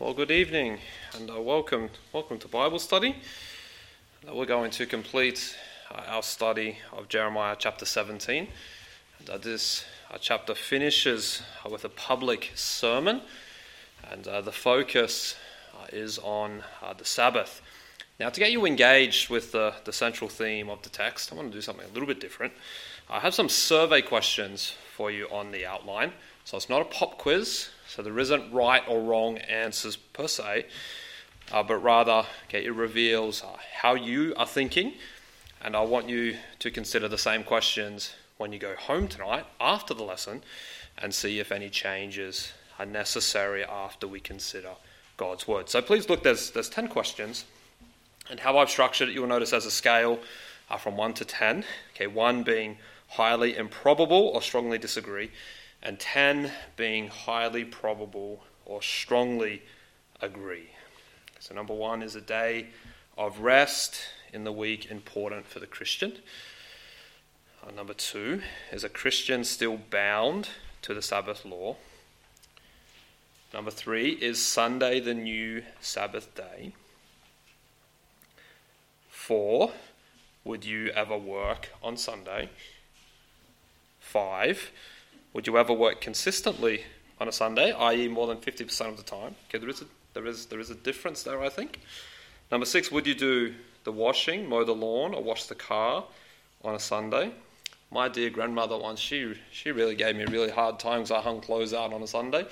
Well, good evening and uh, welcome, welcome to Bible study. Uh, we're going to complete uh, our study of Jeremiah chapter 17. And uh, this uh, chapter finishes uh, with a public sermon, and the focus is on the Sabbath. Now, to get you engaged with the, the central theme of the text, I want to do something a little bit different. I have some survey questions for you on the outline. So it's not a pop quiz, so there isn't right or wrong answers per se, uh, but rather okay, it reveals uh, how you are thinking. And I want you to consider the same questions when you go home tonight after the lesson and see if any changes are necessary after we consider God's word. So please look, there's, there's 10 questions. And how I've structured it, you'll notice as a scale uh, from 1 to 10. Okay, 1 being highly improbable or strongly disagree, and 10 being highly probable or strongly agree. So, number one is a day of rest in the week important for the Christian. Uh, number two is a Christian still bound to the Sabbath law. Number three is Sunday the new Sabbath day. Four, would you ever work on Sunday? Five, would you ever work consistently on a Sunday, i.e., more than 50% of the time? Okay, there is, a, there, is, there is a difference there, I think. Number six, would you do the washing, mow the lawn, or wash the car on a Sunday? My dear grandmother once, she, she really gave me a really hard time because I hung clothes out on a Sunday.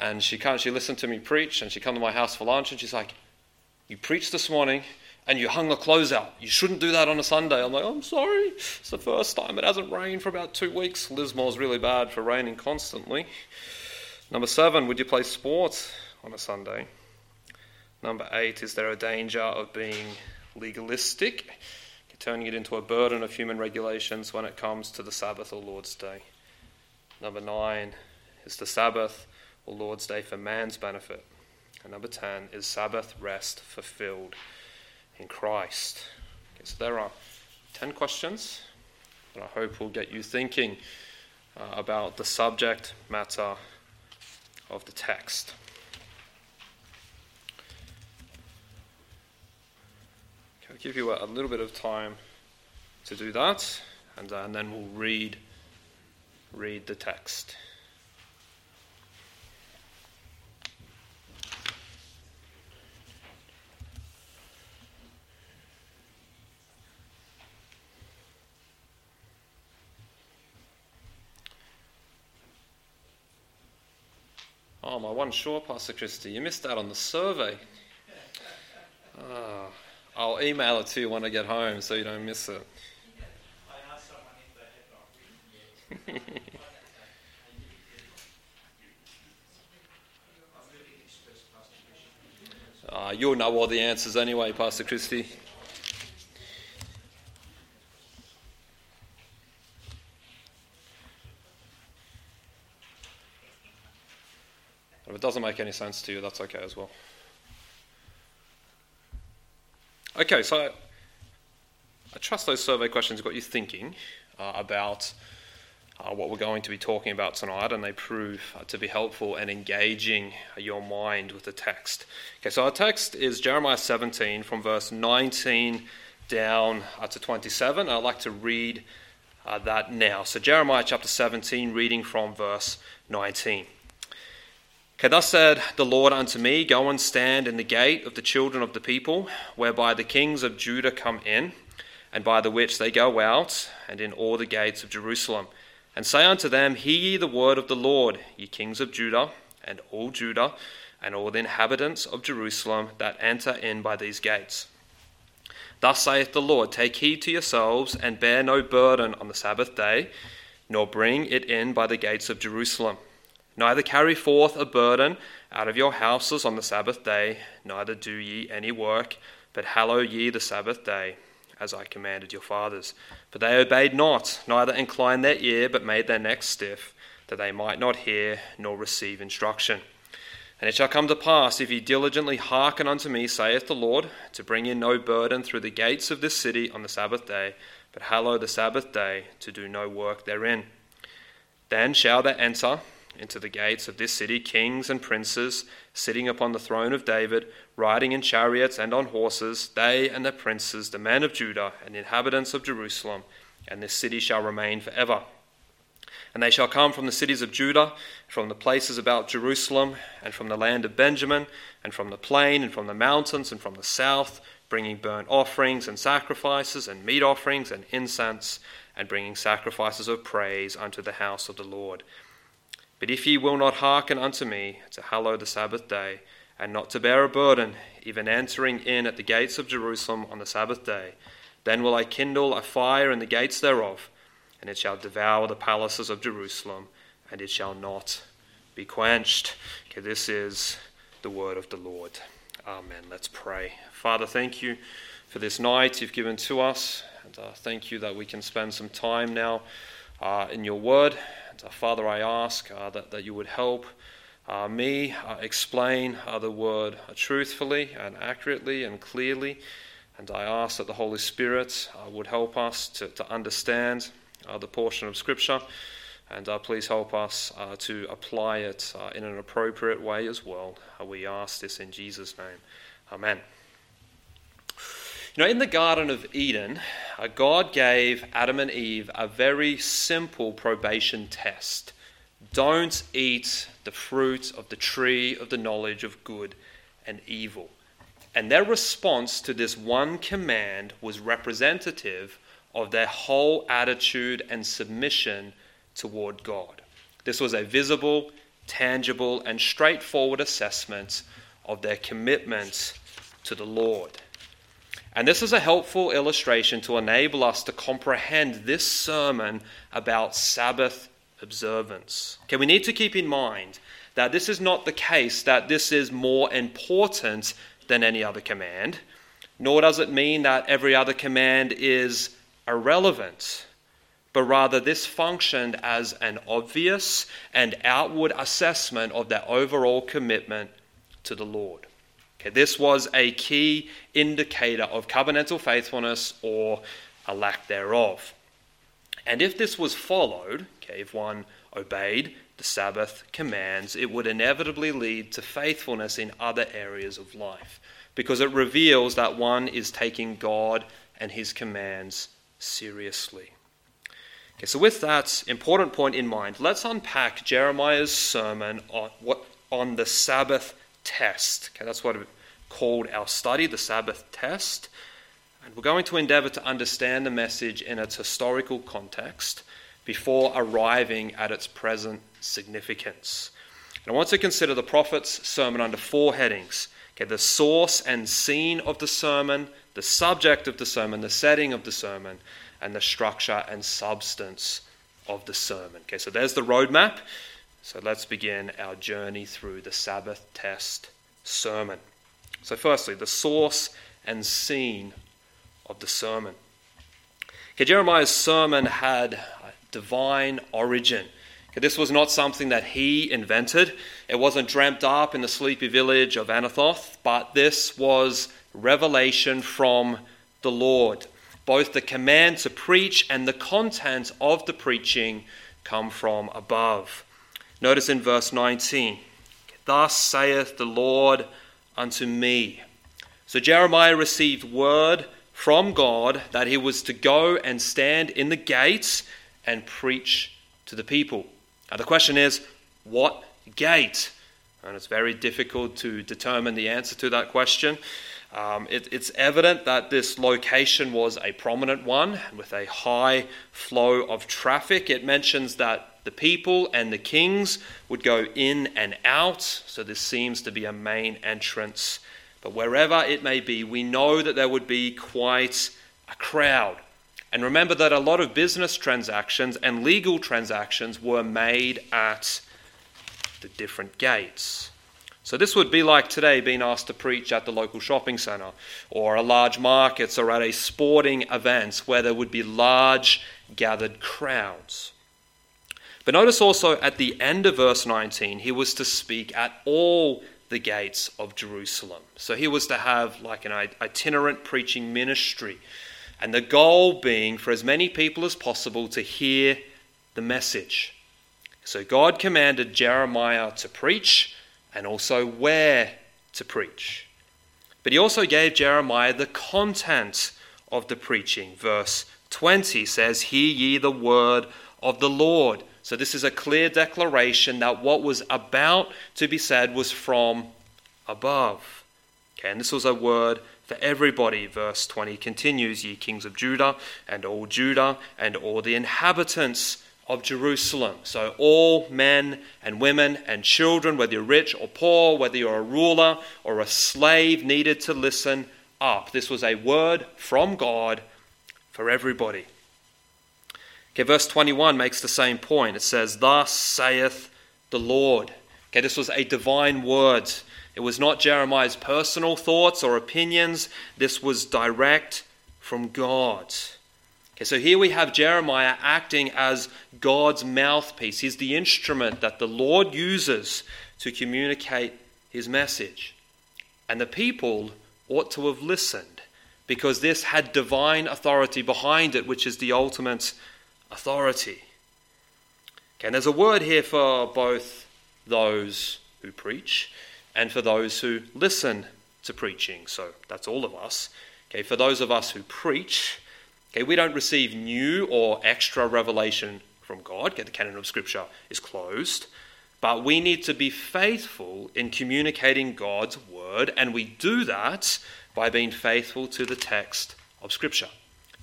And she, can't, she listened to me preach, and she come to my house for lunch, and she's like, You preached this morning, and you hung the clothes out. You shouldn't do that on a Sunday. I'm like, I'm sorry. It's the first time it hasn't rained for about two weeks. Lismore's really bad for raining constantly. Number seven, would you play sports on a Sunday? Number eight, is there a danger of being legalistic, turning it into a burden of human regulations when it comes to the Sabbath or Lord's Day? Number nine, is the Sabbath or Lord's Day for man's benefit? And number ten, is Sabbath rest fulfilled? In Christ. Okay, so there are 10 questions that I hope will get you thinking uh, about the subject matter of the text. Okay, I'll give you a, a, little bit of time to do that, and, uh, and then we'll read, read the text. My one sure, Pastor Christie. You missed out on the survey. Oh, I'll email it to you when I get home so you don't miss it. uh, you'll know all the answers anyway, Pastor Christie. Doesn't make any sense to you, that's okay as well. Okay, so I trust those survey questions got you thinking uh, about uh, what we're going to be talking about tonight, and they prove uh, to be helpful and engaging your mind with the text. Okay, so our text is Jeremiah 17 from verse 19 down uh, to 27. I'd like to read uh, that now. So, Jeremiah chapter 17, reading from verse 19. Okay, thus said the Lord unto me, Go and stand in the gate of the children of the people, whereby the kings of Judah come in, and by the which they go out, and in all the gates of Jerusalem. And say unto them, Hear ye the word of the Lord, ye kings of Judah, and all Judah, and all the inhabitants of Jerusalem that enter in by these gates. Thus saith the Lord, Take heed to yourselves, and bear no burden on the Sabbath day, nor bring it in by the gates of Jerusalem Neither carry forth a burden out of your houses on the Sabbath day, neither do ye any work, but hallow ye the Sabbath day, as I commanded your fathers. For they obeyed not, neither inclined their ear, but made their necks stiff, that they might not hear nor receive instruction. And it shall come to pass, if ye diligently hearken unto me, saith the Lord, to bring in no burden through the gates of this city on the Sabbath day, but hallow the Sabbath day, to do no work therein. Then shall they enter into the gates of this city kings and princes sitting upon the throne of David, riding in chariots and on horses, they and the princes, the men of Judah and the inhabitants of Jerusalem, and this city shall remain forever. And they shall come from the cities of Judah, from the places about Jerusalem, and from the land of Benjamin, and from the plain, and from the mountains, and from the south, bringing burnt offerings and sacrifices, and meat offerings and incense, and bringing sacrifices of praise unto the house of the Lord. But if ye will not hearken unto me, to hallow the Sabbath day, and not to bear a burden, even entering in at the gates of Jerusalem on the Sabbath day, then will I kindle a fire in the gates thereof, and it shall devour the palaces of Jerusalem, and it shall not be quenched. Okay, this is the word of the Lord. Amen. Let's pray. Father, thank you for this night you've given to us, and uh, thank you that we can spend some time now uh, in your word. And, uh, Father, I ask uh, that, that you would help uh, me uh, explain uh, the word truthfully and accurately and clearly. And I ask that the Holy Spirit uh, would help us to, to understand the portion of Scripture. And please help us to apply it in an appropriate way as well. we ask this in Jesus' name. Amen. You know, in the Garden of Eden, uh, God gave Adam and Eve a very simple probation test don't eat the fruit of the tree of the knowledge of good and evil. And their response to this one command was representative of their whole attitude and submission toward God. This was a visible, tangible, and straightforward assessment of their commitment to the Lord. And this is a helpful illustration to enable us to comprehend this sermon about Sabbath observance. Okay, we need to keep in mind that this is not the case that this is more important than any other command, nor does it mean that every other command is irrelevant, but rather this functioned as an obvious and outward assessment of their overall commitment to the Lord. Okay, this was a key indicator of covenantal faithfulness or a lack thereof. And if this was followed, okay, if one obeyed the Sabbath commands, it would inevitably lead to faithfulness in other areas of life because it reveals that one is taking God and his commands seriously. Okay, so with that important point in mind, let's unpack Jeremiah's sermon on what on the Sabbath test. Okay, that's what called our study, the Sabbath test. And we're going to endeavor to understand the message in its historical context before arriving at its present significance. And I want to consider the prophet's sermon under four headings okay, the source and scene of the sermon, the subject of the sermon, the setting of the sermon, and the structure and substance of the sermon. Okay, so there's the roadmap. So let's begin our journey through the Sabbath test sermon. So, firstly, the source and scene of the sermon. Okay, Jeremiah's sermon had divine origin. Okay, this was not something that he invented. It wasn't dreamt up in the sleepy village of Anathoth, but this was revelation from the Lord. Both the command to preach and the content of the preaching come from above. Notice in verse 19 Thus saith the Lord unto me. So Jeremiah received word from God that he was to go and stand in the gates and preach to the people. Now, the question is, what gate? And it's very difficult to determine the answer to that question. Um, it, it's evident that this location was a prominent one with a high flow of traffic. It mentions that the people and the kings would go in and out, so this seems to be a main entrance. But wherever it may be, we know that there would be quite a crowd. And remember that a lot of business transactions and legal transactions were made at the different gates. So this would be like today being asked to preach at the local shopping centre or a large market or at a sporting event where there would be large gathered crowds. But notice also at the end of verse 19, he was to speak at all the gates of Jerusalem. So he was to have like an itinerant preaching ministry. And the goal being for as many people as possible to hear the message. So God commanded Jeremiah to preach and also where to preach. But he also gave Jeremiah the content of the preaching. Verse 20 says, Hear ye the word of the Lord. So this is a clear declaration that what was about to be said was from above. Okay, and this was a word for everybody. Verse 20 continues, Ye kings of Judah, and all Judah, and all the inhabitants of Jerusalem. So, all men and women and children, whether you're rich or poor, whether you're a ruler or a slave, needed to listen up. This was a word from God for everybody. Okay, verse 21 makes the same point. It says, Thus saith the Lord. Okay, this was a divine word. It was not Jeremiah's personal thoughts or opinions, this was direct from God. Okay, so here we have Jeremiah acting as God's mouthpiece. He's the instrument that the Lord uses to communicate his message. And the people ought to have listened because this had divine authority behind it, which is the ultimate authority. Okay, and there's a word here for both those who preach and for those who listen to preaching. So that's all of us. Okay, for those of us who preach, Okay, we don't receive new or extra revelation from God. Okay, the canon of Scripture is closed. But we need to be faithful in communicating God's word, and we do that by being faithful to the text of Scripture.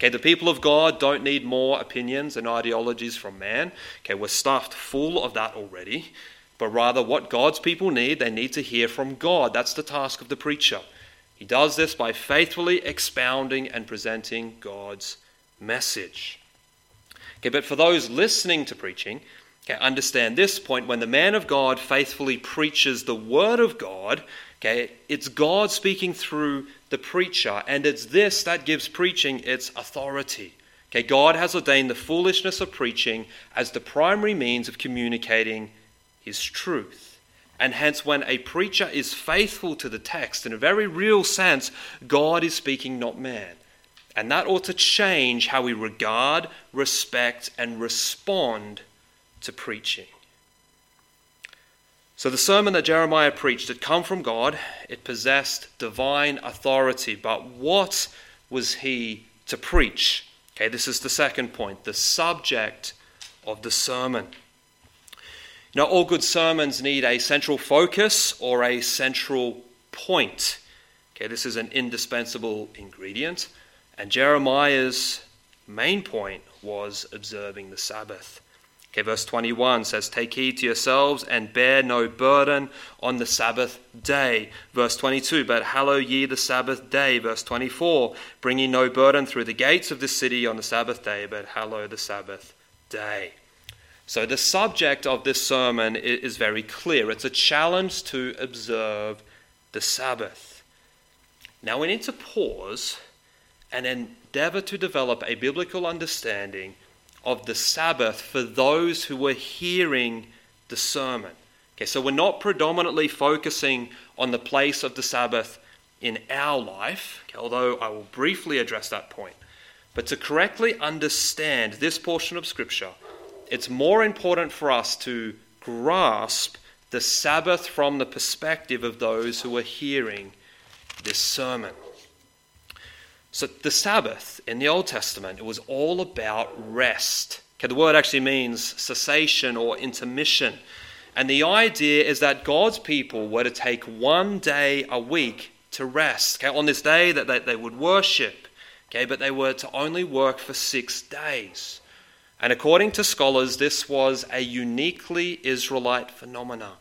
Okay, the people of God don't need more opinions and ideologies from man. Okay, we're stuffed full of that already. But rather, what God's people need, they need to hear from God. That's the task of the preacher. He does this by faithfully expounding and presenting God's message. Okay, but for those listening to preaching, okay, understand this point when the man of God faithfully preaches the word of God, okay, it's God speaking through the preacher, and it's this that gives preaching its authority. Okay, God has ordained the foolishness of preaching as the primary means of communicating his truth. And hence, when a preacher is faithful to the text, in a very real sense, God is speaking, not man. And that ought to change how we regard, respect, and respond to preaching. So, the sermon that Jeremiah preached had come from God, it possessed divine authority. But what was he to preach? Okay, this is the second point the subject of the sermon. Know, all good sermons need a central focus or a central point. Okay, this is an indispensable ingredient. And Jeremiah's main point was observing the Sabbath. Okay, verse 21 says, Take heed to yourselves and bear no burden on the Sabbath day. Verse 22, But hallow ye the Sabbath day. Verse 24, Bring ye no burden through the gates of the city on the Sabbath day, but hallow the Sabbath day. So, the subject of this sermon is very clear it's a challenge to observe the Sabbath. Now, we need to pause and endeavor to develop a biblical understanding of the Sabbath for those who were hearing the sermon. Okay, so we're not predominantly focusing on the place of the Sabbath in our life, okay, although I will briefly address that point. But to correctly understand this portion of Scripture, it's more important for us to grasp the Sabbath from the perspective of those who are hearing this sermon. So, the Sabbath in the Old Testament, it was all about rest. Okay, the word actually means cessation or intermission. And the idea is that God's people were to take one day a week to rest. Okay, on this day that they, they would worship, okay, but they were to only work for six days. And according to scholars, this was a uniquely Israelite phenomenon.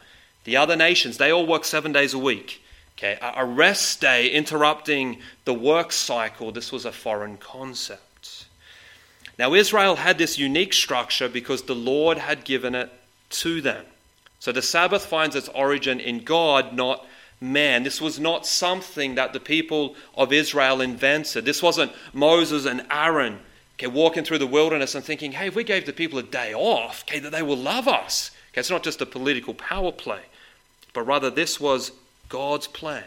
The other nations, they all work seven days a week. Okay, a rest day interrupting the work cycle, this was a foreign concept. Now, Israel had this unique structure because the Lord had given it to them. So the Sabbath finds its origin in God, not man. This was not something that the people of Israel invented. This wasn't Moses and Aaron okay, walking through the wilderness and thinking, hey, if we gave the people a day off, okay, that they will love us. Okay, it's not just a political power play, but rather this was God's plan.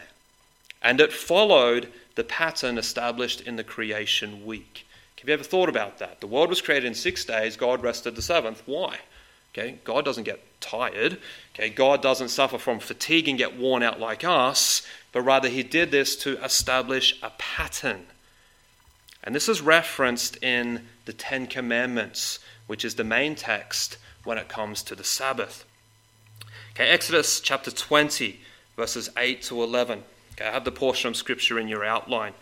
And it followed the pattern established in the creation week. Have you ever thought about that? The world was created in six days, God rested the seventh. Why? Okay, God doesn't get tired. Okay, God doesn't suffer from fatigue and get worn out like us, but rather he did this to establish a pattern. And this is referenced in the Ten Commandments, which is the main text when it comes to the Sabbath. Okay, Exodus chapter 20, verses 8 to 11. Okay, I have the portion of scripture in your outline.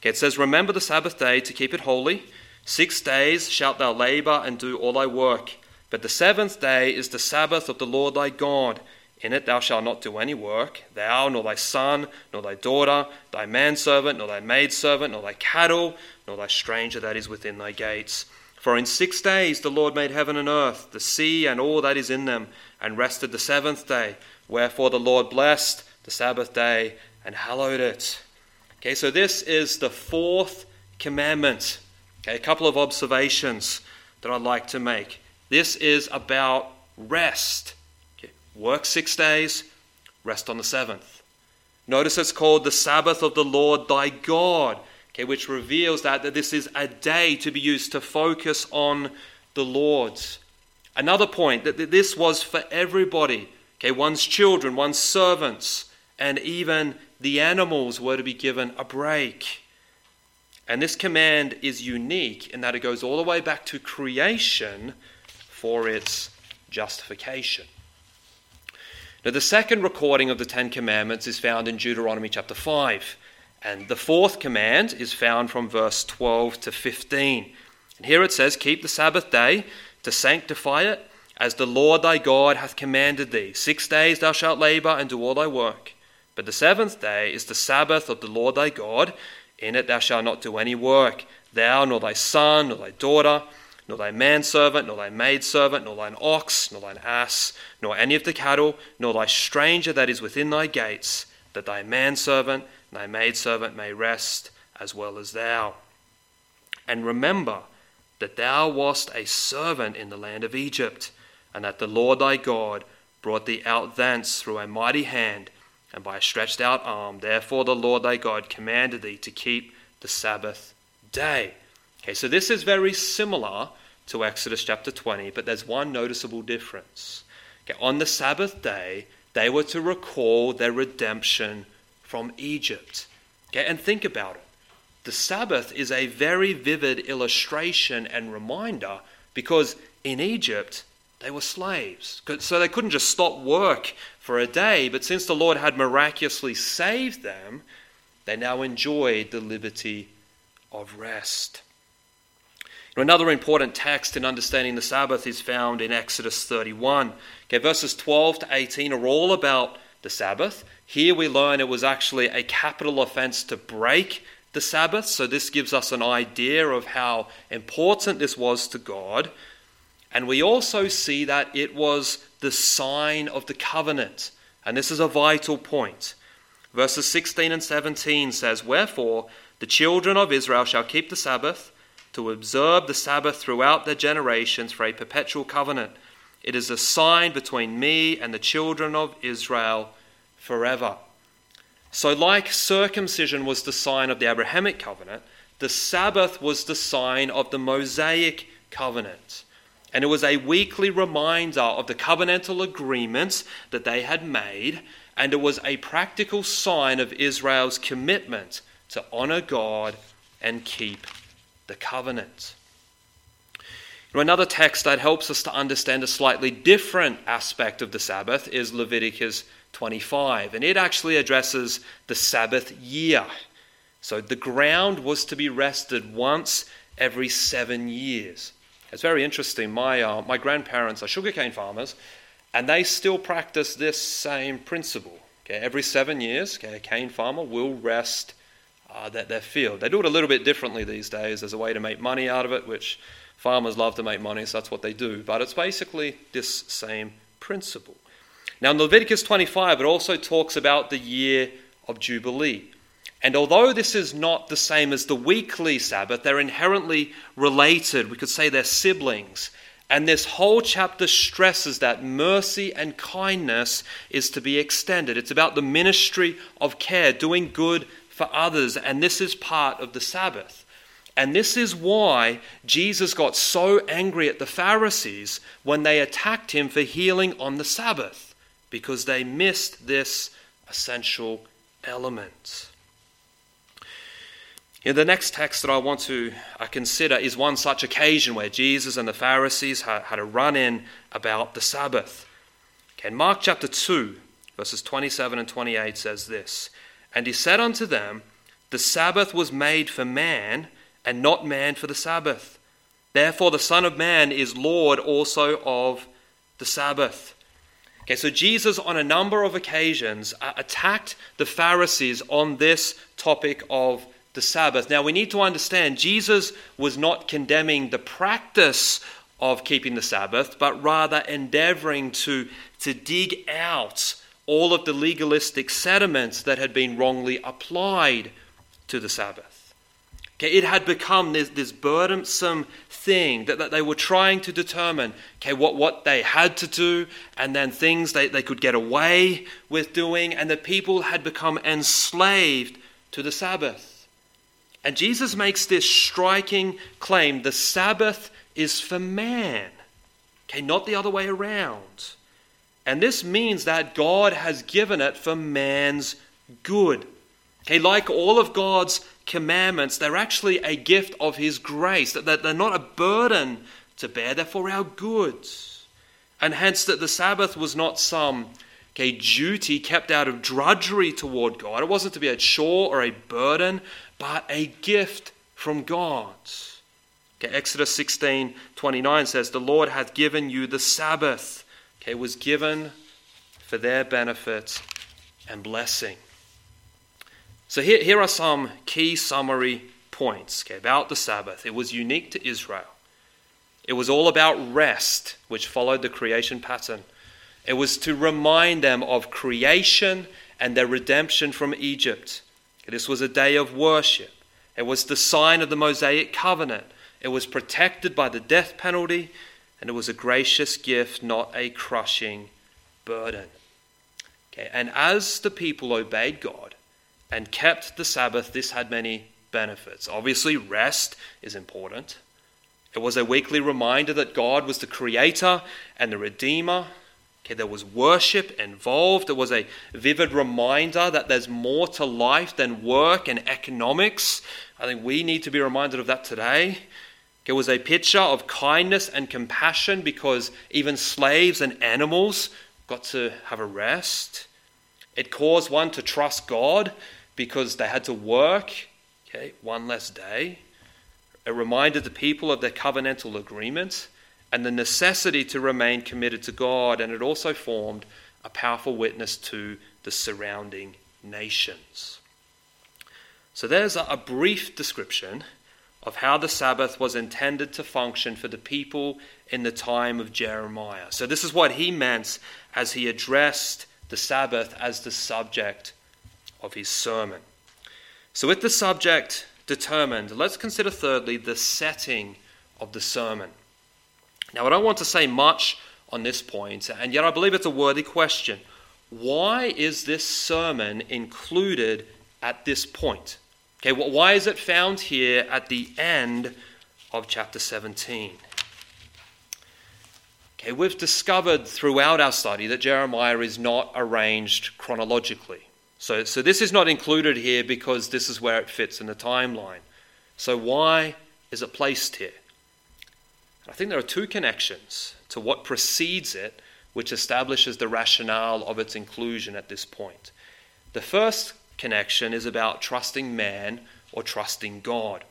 Okay, it says, Remember the Sabbath day to keep it holy. Six days shalt thou labor and do all thy work. But the seventh day is the Sabbath of the Lord thy God. In it thou shalt not do any work, thou, nor thy son, nor thy daughter, thy manservant, nor thy maidservant, nor thy cattle, nor thy stranger that is within thy gates. For in six days the Lord made heaven and earth, the sea and all that is in them, and rested the seventh day. Wherefore the Lord blessed the Sabbath day and hallowed it. Okay, so this is the fourth commandment. Okay, a couple of observations that I'd like to make. This is about rest. Okay, work six days, rest on the seventh. Notice it's called the Sabbath of the Lord thy God, okay, which reveals that, that this is a day to be used to focus on the Lord's. Another point that this was for everybody. Okay, one's children, one's servants, and even the animals were to be given a break. And this command is unique in that it goes all the way back to creation for its justification. Now, the second recording of the Ten Commandments is found in Deuteronomy chapter 5, and the fourth command is found from verse 12 to 15. And here it says, Keep the Sabbath day to sanctify it, as the Lord thy God hath commanded thee. Six days thou shalt labor and do all thy work. But the seventh day is the Sabbath of the Lord thy God. In it thou shalt not do any work, thou, nor thy son, nor thy daughter, nor thy manservant, nor thy maidservant, nor thine ox, nor thine ass, nor any of the cattle, nor thy stranger that is within thy gates, that thy manservant and thy maidservant may rest as well as thou. And remember that thou wast a servant in the land of Egypt, and that the Lord thy God brought thee out thence through a mighty hand and by a stretched out arm. Therefore, the Lord thy God commanded thee to keep the Sabbath day. Okay, so this is very similar to Exodus chapter 20, but there's one noticeable difference. Okay, on the Sabbath day, they were to recall their redemption from Egypt. Okay, and think about it. The Sabbath is a very vivid illustration and reminder because in Egypt, they were slaves. So they couldn't just stop work for a day, but since the Lord had miraculously saved them, they now enjoyed the liberty of rest. Another important text in understanding the Sabbath is found in Exodus 31. Okay, verses 12 to 18 are all about the Sabbath. Here we learn it was actually a capital offense to break the Sabbath, so this gives us an idea of how important this was to God. And we also see that it was the sign of the covenant. And this is a vital point. Verses 16 and 17 says, Wherefore the children of Israel shall keep the Sabbath, to observe the Sabbath throughout their generations for a perpetual covenant. It is a sign between me and the children of Israel forever. So, like circumcision was the sign of the Abrahamic covenant, the Sabbath was the sign of the Mosaic covenant. And it was a weekly reminder of the covenantal agreements that they had made, and it was a practical sign of Israel's commitment to honor God and keep the covenant. Another text that helps us to understand a slightly different aspect of the Sabbath is Leviticus 25, and it actually addresses the Sabbath year. So the ground was to be rested once every seven years. It's very interesting. My, uh, my grandparents are sugarcane farmers, and they still practice this same principle. Okay, every seven years, okay, a cane farmer will rest uh, their, their field. They do it a little bit differently these days as a way to make money out of it, which farmers love to make money, so that's what they do. But it's basically this same principle. Now, in Leviticus 25, it also talks about the year of Jubilee. And although this is not the same as the weekly Sabbath, they're inherently related. We could say they're siblings. And this whole chapter stresses that mercy and kindness is to be extended. It's about the ministry of care, doing good for others, and this is part of the Sabbath. And this is why Jesus got so angry at the Pharisees when they attacked him for healing on the Sabbath, because they missed this essential element. You know, the next text that I want to uh, consider is one such occasion where Jesus and the Pharisees had, had a run in about the Sabbath. Okay, Mark chapter 2, verses 27 and 28 says this And he said unto them, The Sabbath was made for man, and not man for the Sabbath. Therefore, the Son of Man is Lord also of the Sabbath. Okay, so Jesus, on a number of occasions, uh, attacked the Pharisees on this topic of the Sabbath. Now, we need to understand Jesus was not condemning the practice of keeping the Sabbath, but rather endeavoring to, to dig out all of the legalistic sediments that had been wrongly applied to the Sabbath. Okay, it had become this, this burdensome thing that, that they were trying to determine okay, what, what they had to do, and then things they, they could get away with doing, and the people had become enslaved to the Sabbath. And Jesus makes this striking claim the Sabbath is for man, okay, not the other way around. And this means that God has given it for man's good. Okay, like all of God's commandments, they're actually a gift of His grace, that they're not a burden to bear, they're for our good. And hence, that the Sabbath was not some okay, duty kept out of drudgery toward God. It wasn't to be a chore or a burden, but a gift from God. Okay, Exodus 16 29 says, The Lord hath given you the Sabbath. Okay, was given for their benefit and blessing. So here, here are some key summary points okay, about the Sabbath. It was unique to Israel. It was all about rest, which followed the creation pattern. It was to remind them of creation and their redemption from Egypt. This was a day of worship. It was the sign of the Mosaic covenant. It was protected by the death penalty, and it was a gracious gift, not a crushing burden. Okay, and as the people obeyed God and kept the Sabbath, this had many benefits. Obviously, rest is important. It was a weekly reminder that God was the creator and the redeemer, Okay, there was worship involved. There was a vivid reminder that there's more to life than work and economics. I think we need to be reminded of that today. It was a picture of kindness and compassion because even slaves and animals got to have a rest. It caused one to trust God because they had to work, okay, one less day. It reminded the people of their covenantal agreement and the necessity to remain committed to God, and it also formed a powerful witness to the surrounding nations. So there's a brief description of how the Sabbath was intended to function for the people in the time of Jeremiah. So this is what he meant as he addressed the Sabbath as the subject of his sermon. So, with the subject determined, let's consider thirdly the setting of the sermon. Now, I don't want to say much on this point, and yet I believe it's a worthy question. Why is this sermon included at this point? Okay, well, why is it found here at the end of chapter 17? Okay, we've discovered throughout our study that Jeremiah is not arranged chronologically. So, so this is not included here because this is where it fits in the timeline. So, why is it placed here? I think there are two connections to what precedes it, which establishes the rationale of its inclusion at this point. The first connection is about trusting man or trusting God.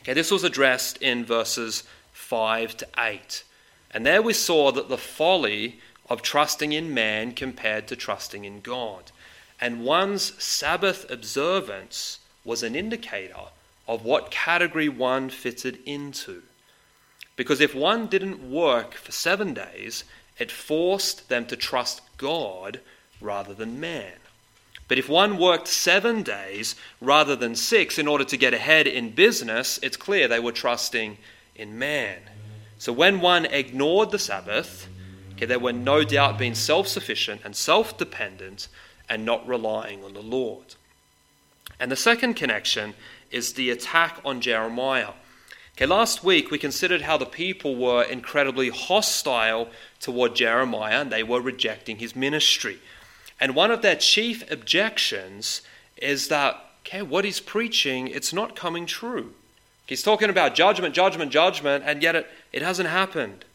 Okay, this was addressed in verses 5 to 8. And there we saw that the folly of trusting in man compared to trusting in God. And one's Sabbath observance was an indicator of what category one fitted into. Because if one didn't work for seven days, it forced them to trust God rather than man. But if one worked seven days rather than six in order to get ahead in business, it's clear they were trusting in man. So when one ignored the Sabbath, okay, they were no doubt being self sufficient and self dependent and not relying on the Lord. And the second connection is the attack on Jeremiah. Okay, last week we considered how the people were incredibly hostile toward Jeremiah and they were rejecting his ministry. And one of their chief objections is that, okay, what he's preaching, it's not coming true. He's talking about judgment, judgment, judgment, and yet it, it hasn't happened.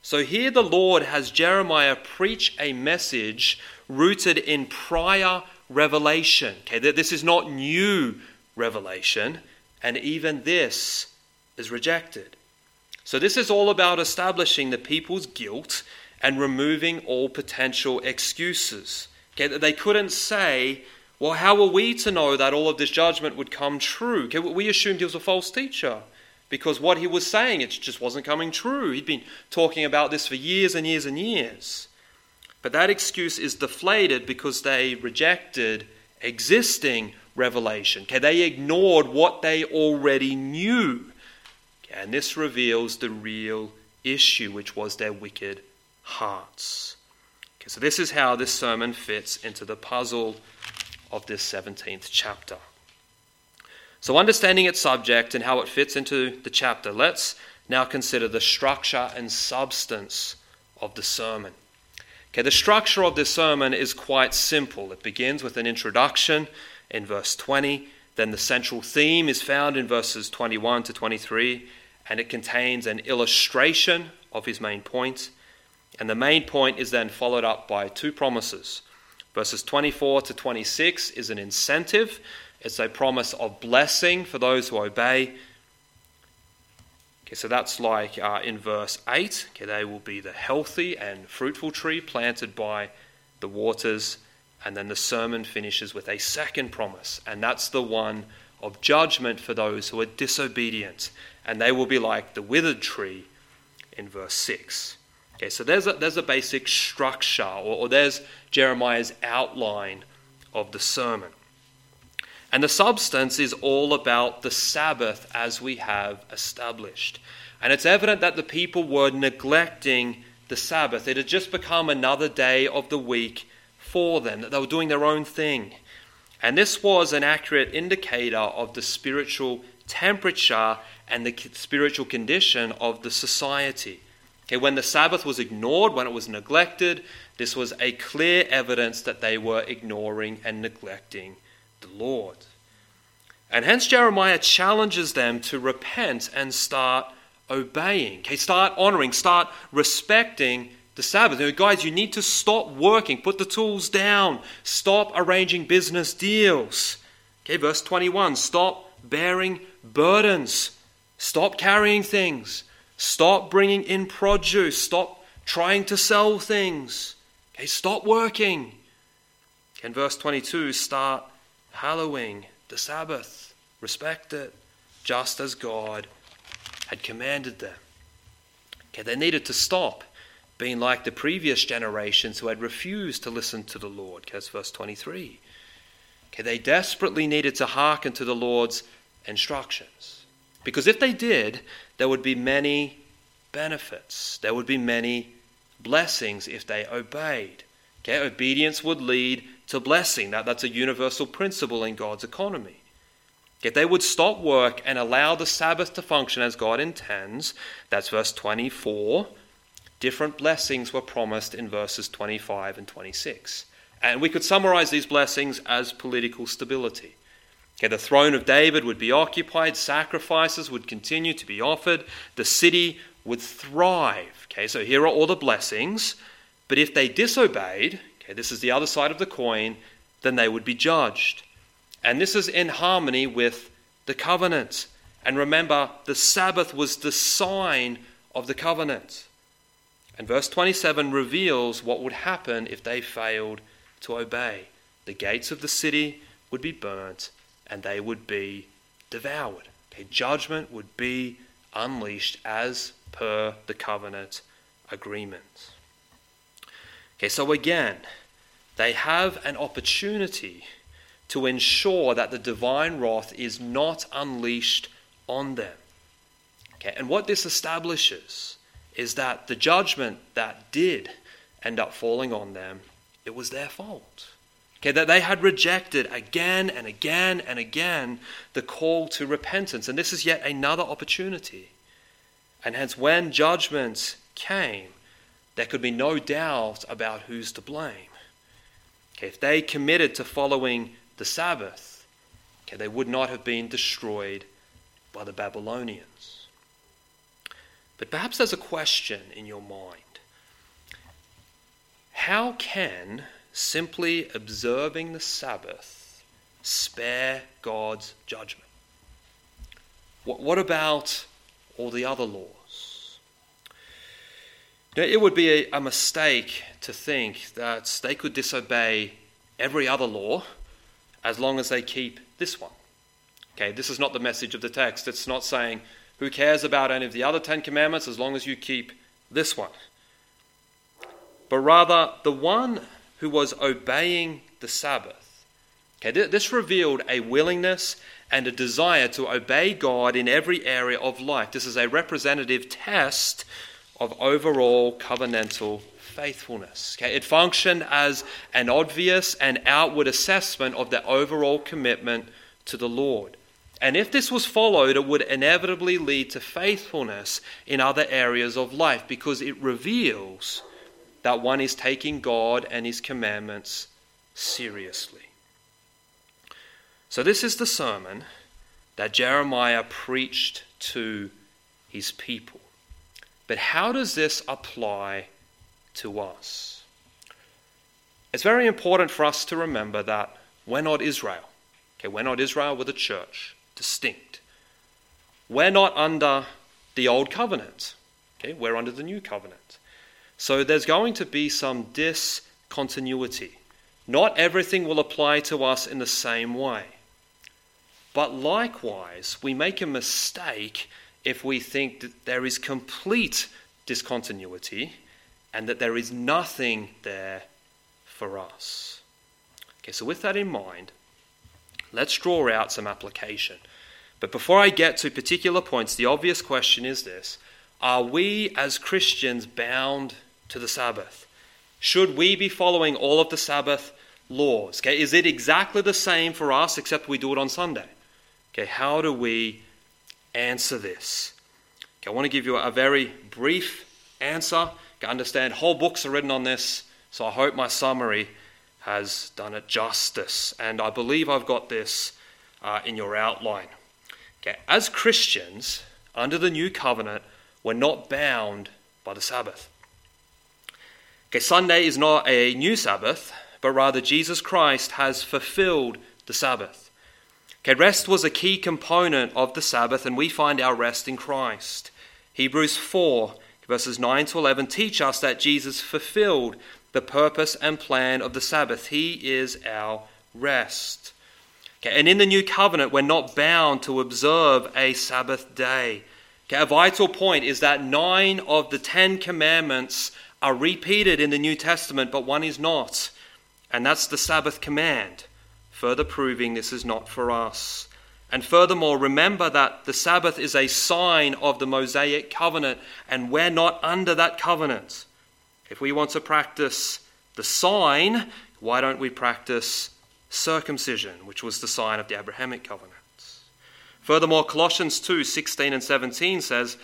So here the Lord has Jeremiah preach a message rooted in prior revelation. Okay, this is not new revelation, and even this is rejected. So this is all about establishing the people's guilt and removing all potential excuses. Okay, they couldn't say, well, how were we to know that all of this judgment would come true? Okay, we assumed he was a false teacher because what he was saying, it just wasn't coming true. He'd been talking about this for years and years and years. But that excuse is deflated because they rejected existing revelation. Okay, they ignored what they already knew. And this reveals the real issue, which was their wicked hearts. Okay, so this is how this sermon fits into the puzzle of this 17th chapter. So, understanding its subject and how it fits into the chapter, let's now consider the structure and substance of the sermon. Okay, the structure of this sermon is quite simple. It begins with an introduction in verse 20, then the central theme is found in verses 21 to 23, and it contains an illustration of his main point. And the main point is then followed up by two promises. Verses 24 to 26 is an incentive, it's a promise of blessing for those who obey. Okay, so that's like uh, in verse 8. Okay, they will be the healthy and fruitful tree planted by the waters. And then the sermon finishes with a second promise, and that's the one of judgment for those who are disobedient. And they will be like the withered tree in verse 6. Okay, so there's a, there's a basic structure, or, or there's Jeremiah's outline of the sermon. And the substance is all about the Sabbath as we have established. And it's evident that the people were neglecting the Sabbath. It had just become another day of the week for them, that they were doing their own thing. And this was an accurate indicator of the spiritual temperature and the spiritual condition of the society. Okay, when the Sabbath was ignored, when it was neglected, this was a clear evidence that they were ignoring and neglecting the Lord. And hence Jeremiah challenges them to repent and start obeying. Okay, start honoring, start respecting the Sabbath. You know, guys, you need to stop working, put the tools down, stop arranging business deals. Okay, verse 21 stop bearing burdens, stop carrying things. Stop bringing in produce. Stop trying to sell things. Okay, stop working. In verse 22, start hallowing the Sabbath. Respect it, just as God had commanded them. Okay, they needed to stop being like the previous generations who had refused to listen to the Lord. Okay, that's verse 23. Okay, they desperately needed to hearken to the Lord's instructions. Because if they did, there would be many benefits. There would be many blessings if they obeyed. Okay, obedience would lead to blessing. That, that's a universal principle in God's economy. If they would stop work and allow the Sabbath to function as God intends, that's verse 24, different blessings were promised in verses 25 and 26. And we could summarize these blessings as political stability. Okay, the throne of David would be occupied, sacrifices would continue to be offered, the city would thrive. Okay, so here are all the blessings, but if they disobeyed, okay, this is the other side of the coin, then they would be judged. And this is in harmony with the covenant. And remember, the Sabbath was the sign of the covenant. And verse 27 reveals what would happen if they failed to obey. The gates of the city would be burnt and they would be devoured. Okay, judgment would be unleashed as per the covenant agreement. Okay, so again, they have an opportunity to ensure that the divine wrath is not unleashed on them. Okay, and what this establishes is that the judgment that did end up falling on them, it was their fault. Okay, that they had rejected again and again and again the call to repentance. And this is yet another opportunity. And hence, when judgment came, there could be no doubt about who's to blame. Okay, if they committed to following the Sabbath, okay, they would not have been destroyed by the Babylonians. But perhaps there's a question in your mind. How can simply observing the Sabbath spare God's judgment? What, what about all the other laws? Now, it would be a, a mistake to think that they could disobey every other law as long as they keep this one. Okay, this is not the message of the text. It's not saying, who cares about any of the other Ten Commandments as long as you keep this one. But rather, the one who was obeying the Sabbath. Okay, this revealed a willingness and a desire to obey God in every area of life. This is a representative test of overall covenantal faithfulness. Okay, it functioned as an obvious and outward assessment of their overall commitment to the Lord. And if this was followed, it would inevitably lead to faithfulness in other areas of life because it reveals that one is taking God and His commandments seriously. So, this is the sermon that Jeremiah preached to his people. But how does this apply to us? It's very important for us to remember that we're not Israel. Okay, we're not Israel, we're the church, distinct. We're not under the old covenant. Okay, we're under the new covenant. So there's going to be some discontinuity. Not everything will apply to us in the same way. But likewise, we make a mistake if we think that there is complete discontinuity and that there is nothing there for us. Okay, so with that in mind, let's draw out some application. But before I get to particular points, the obvious question is this Are we as Christians bound to the Sabbath? Should we be following all of the Sabbath laws? Okay, is it exactly the same for us except we do it on Sunday? Okay, how do we answer this? Okay, I want to give you a very brief answer. You understand whole books are written on this, so I hope my summary has done it justice. And I believe I've got this uh, in your outline. Okay, as Christians under the new covenant, we're not bound by the Sabbath. Okay, Sunday is not a new Sabbath, but rather Jesus Christ has fulfilled the Sabbath. Okay, rest was a key component of the Sabbath, and we find our rest in Christ. Hebrews 4, verses 9 to 11, teach us that Jesus fulfilled the purpose and plan of the Sabbath. He is our rest. Okay, and in the new covenant, we're not bound to observe a Sabbath day. Okay, a vital point is that nine of the Ten Commandments are repeated in the New Testament, but one is not. And that's the Sabbath command, further proving this is not for us. And furthermore, remember that the Sabbath is a sign of the Mosaic covenant, and we're not under that covenant. If we want to practice the sign, why don't we practice circumcision, which was the sign of the Abrahamic covenant? Furthermore, Colossians 2 16 and 17 says,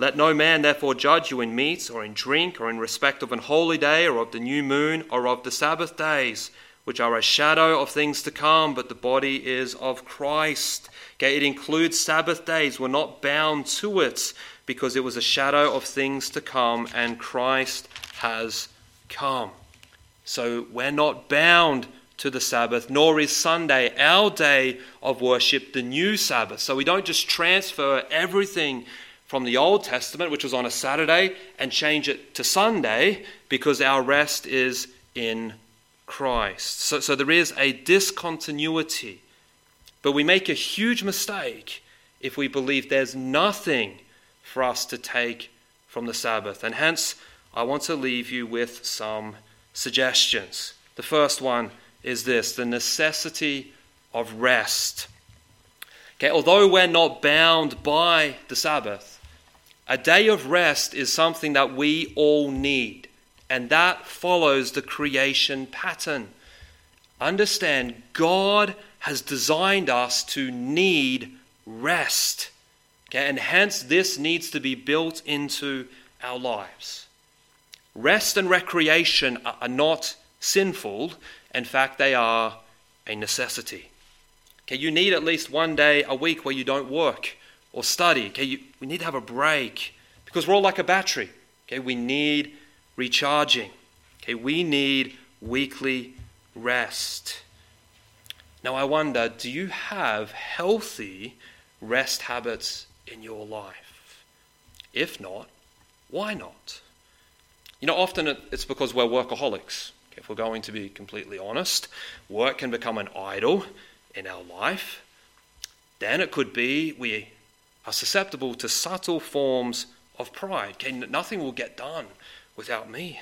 let no man therefore judge you in meat or in drink or in respect of an holy day or of the new moon or of the Sabbath days, which are a shadow of things to come, but the body is of Christ. Okay, it includes Sabbath days. We're not bound to it because it was a shadow of things to come and Christ has come. So we're not bound to the Sabbath, nor is Sunday, our day of worship, the new Sabbath. So we don't just transfer everything from the Old Testament, which was on a Saturday, and change it to Sunday because our rest is in Christ. So, so there is a discontinuity. But we make a huge mistake if we believe there's nothing for us to take from the Sabbath. And hence, I want to leave you with some suggestions. The first one is this the necessity of rest. Okay, although we're not bound by the Sabbath, a day of rest is something that we all need, and that follows the creation pattern. understand God has designed us to need rest. Okay, and hence this needs to be built into our lives. Rest and recreation are not sinful. In fact, they are a necessity. Okay, you need at least one day a week where you don't work or study. Okay, you, we need to have a break because we're all like a battery. Okay, we need recharging. Okay, we need weekly rest. Now, I wonder do you have healthy rest habits in your life? If not, why not? You know, often it's because we're workaholics. If we're going to be completely honest, work can become an idol in our life. Then it could be we are susceptible to subtle forms of pride. Okay, nothing will get done without me.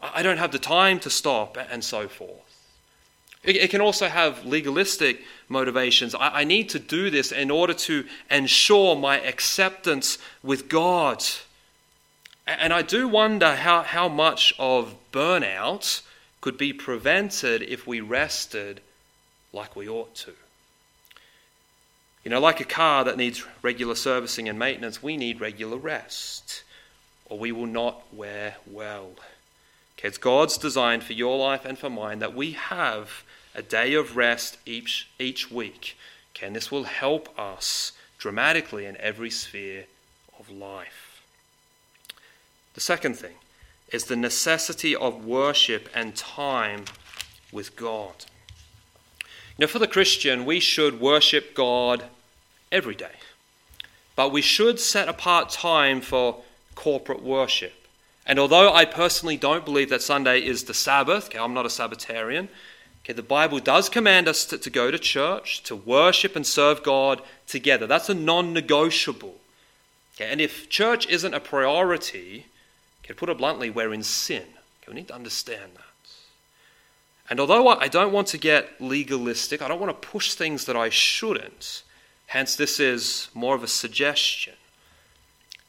I don't have the time to stop, and so forth. It, can also have legalistic motivations. I, need to do this in order to ensure my acceptance with God. And I do wonder how, how much of burnout could be prevented if we rested like we ought to. You know, like a car that needs regular servicing and maintenance, we need regular rest, or we will not wear well. It's God's design for your life and for mine that we have a day of rest each, each week. And this will help us dramatically in every sphere of life. The second thing is the necessity of worship and time with God. Now, for the Christian, we should worship God every day, but we should set apart time for corporate worship. And although I personally don't believe that Sunday is the Sabbath, okay, I'm not a Sabbatarian, okay, the Bible does command us to, to go to church, to worship and serve God together. That's a non negotiable. Okay, and if church isn't a priority, okay, put it bluntly, we're in sin. Okay, we need to understand that. And although I don't want to get legalistic, I don't want to push things that I shouldn't, hence, this is more of a suggestion.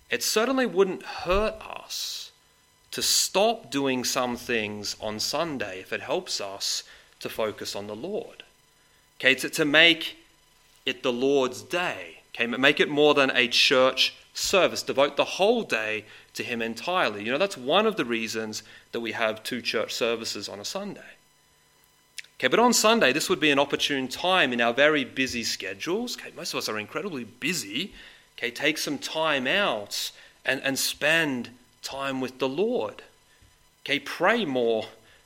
It certainly wouldn't hurt us to stop doing some things on Sunday if it helps us to focus on the Lord. Okay, to, to make it the Lord's day. Okay, make it more than a church service. Devote the whole day to Him entirely. You know, that's one of the reasons that we have two church services on a Sunday. Okay, but on Sunday, this would be an opportune time in our very busy schedules. Okay, most of us are incredibly busy. Okay, take some time out and, and spend time with the Lord. Okay, pray more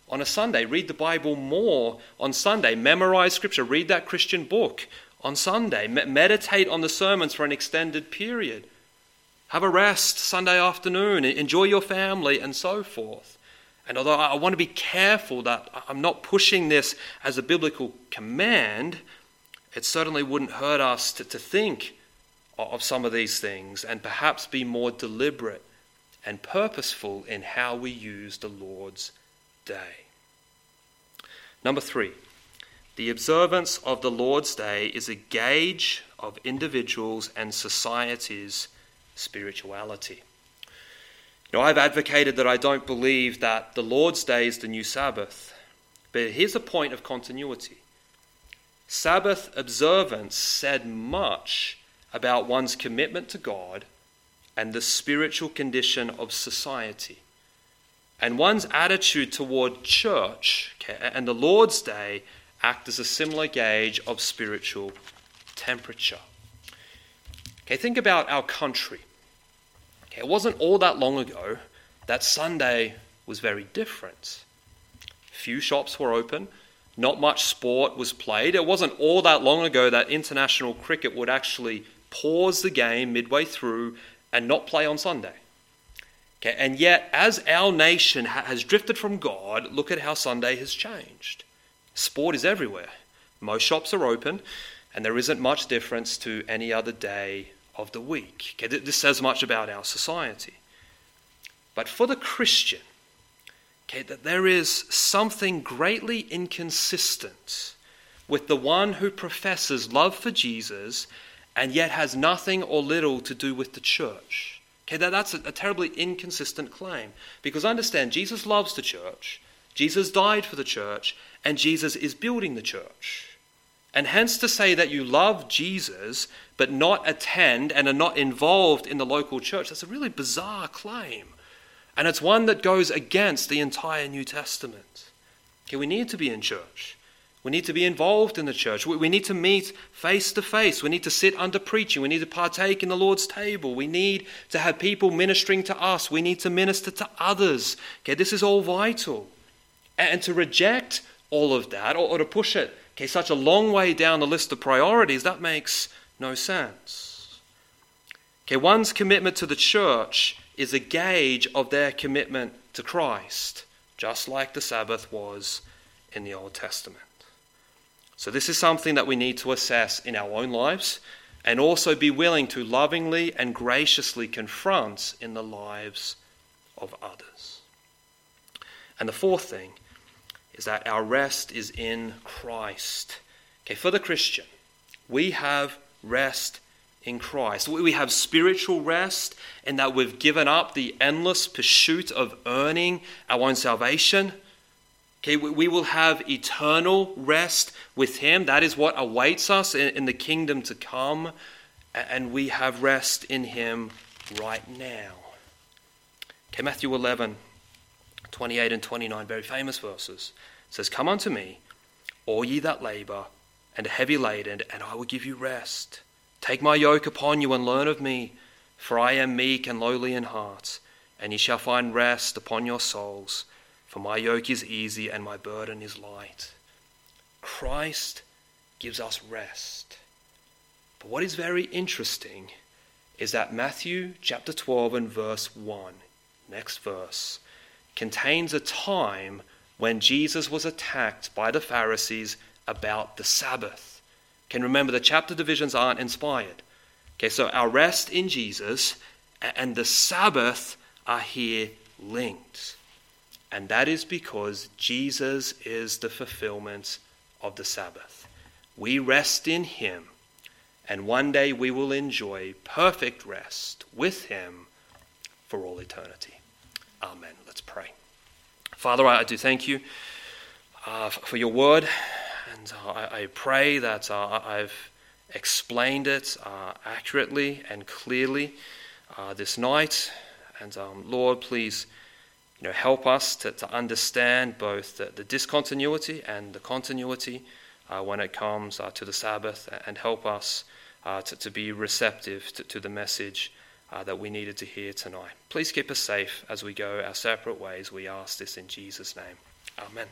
on a Sunday, read the Bible more on Sunday, memorize scripture, read that Christian book on Sunday, meditate on the sermons for an extended period. Have a rest Sunday afternoon, enjoy your family, and so forth. And although I want to be careful that I'm not pushing this as a biblical command, it certainly wouldn't hurt us to, to think of some of these things and perhaps be more deliberate and purposeful in how we use the Lord's day. Number three, the observance of the Lord's day is a gauge of individuals' and society's spirituality. You know, I've advocated that I don't believe that the Lord's day is the new Sabbath, but here's a point of continuity. Sabbath observance said much about one's commitment to God and the spiritual condition of society. And one's attitude toward church and the Lord's Day act as a similar gauge of spiritual temperature. Okay, think about our country. Okay, it wasn't all that long ago that Sunday was very different. Few shops were open, not much sport was played. It wasn't all that long ago that international cricket would actually pause the game midway through and not play on Sunday. Okay, and yet, as our nation has drifted from God, look at how Sunday has changed. Sport is everywhere. Most shops are open, and there isn't much difference to any other day of the week. Okay, this says much about our society. But for the Christian, okay, that there is something greatly inconsistent with the one who professes love for Jesus and yet has nothing or little to do with the church. Okay, that, that's a, a terribly inconsistent claim. Because understand, Jesus loves the church, Jesus died for the church, and Jesus is building the church. And hence to say that you love Jesus but not attend and are not involved in the local church, that's a really bizarre claim. And it's one that goes against the entire New Testament. Okay, we need to be in church. We need to be involved in the church. We need to meet face to face. We need to sit under preaching. We need to partake in the Lord's table. We need to have people ministering to us. We need to minister to others. Okay, this is all vital. And to reject all of that or, to push it okay, such a long way down the list of priorities, that makes no sense. Okay, one's commitment to the church is a gauge of their commitment to Christ, just like the Sabbath was in the Old Testament. So, this is something that we need to assess in our own lives and also be willing to lovingly and graciously confront in the lives of others. And the fourth thing is that our rest is in Christ. Okay, for the Christian, we have rest in Christ. We have spiritual rest in that we've given up the endless pursuit of earning our own salvation. Okay, we will have eternal rest with Him. That is what awaits us in the kingdom to come. And we have rest in Him right now. Okay, Matthew 11, 28 and 29, very famous verses, says, Come unto me, all ye that labor and are heavy laden, and I will give you rest. Take my yoke upon you and learn of me, for I am meek and lowly in heart, and ye shall find rest upon your souls. For my yoke is easy and my burden is light. Christ gives us rest. But what is very interesting is that Matthew chapter 12 and verse 1, next verse, contains a time when Jesus was attacked by the Pharisees about the Sabbath. Can remember the chapter divisions aren't inspired. Okay, so our rest in Jesus and the Sabbath are here linked. And that is because Jesus is the fulfillment of the Sabbath. We rest in Him, and one day we will enjoy perfect rest with Him for all eternity. Amen. Let's pray. Father, I do thank you uh, for your word, and uh, I, pray that uh, I've explained it uh, accurately and clearly uh, this night. And um, Lord, please you know, help us to, to understand both the, the discontinuity and the continuity uh, when it comes to the Sabbath, and help us to, to be receptive to, to the message uh, that we needed to hear tonight. Please keep us safe as we go our separate ways. We ask this in Jesus' name. Amen.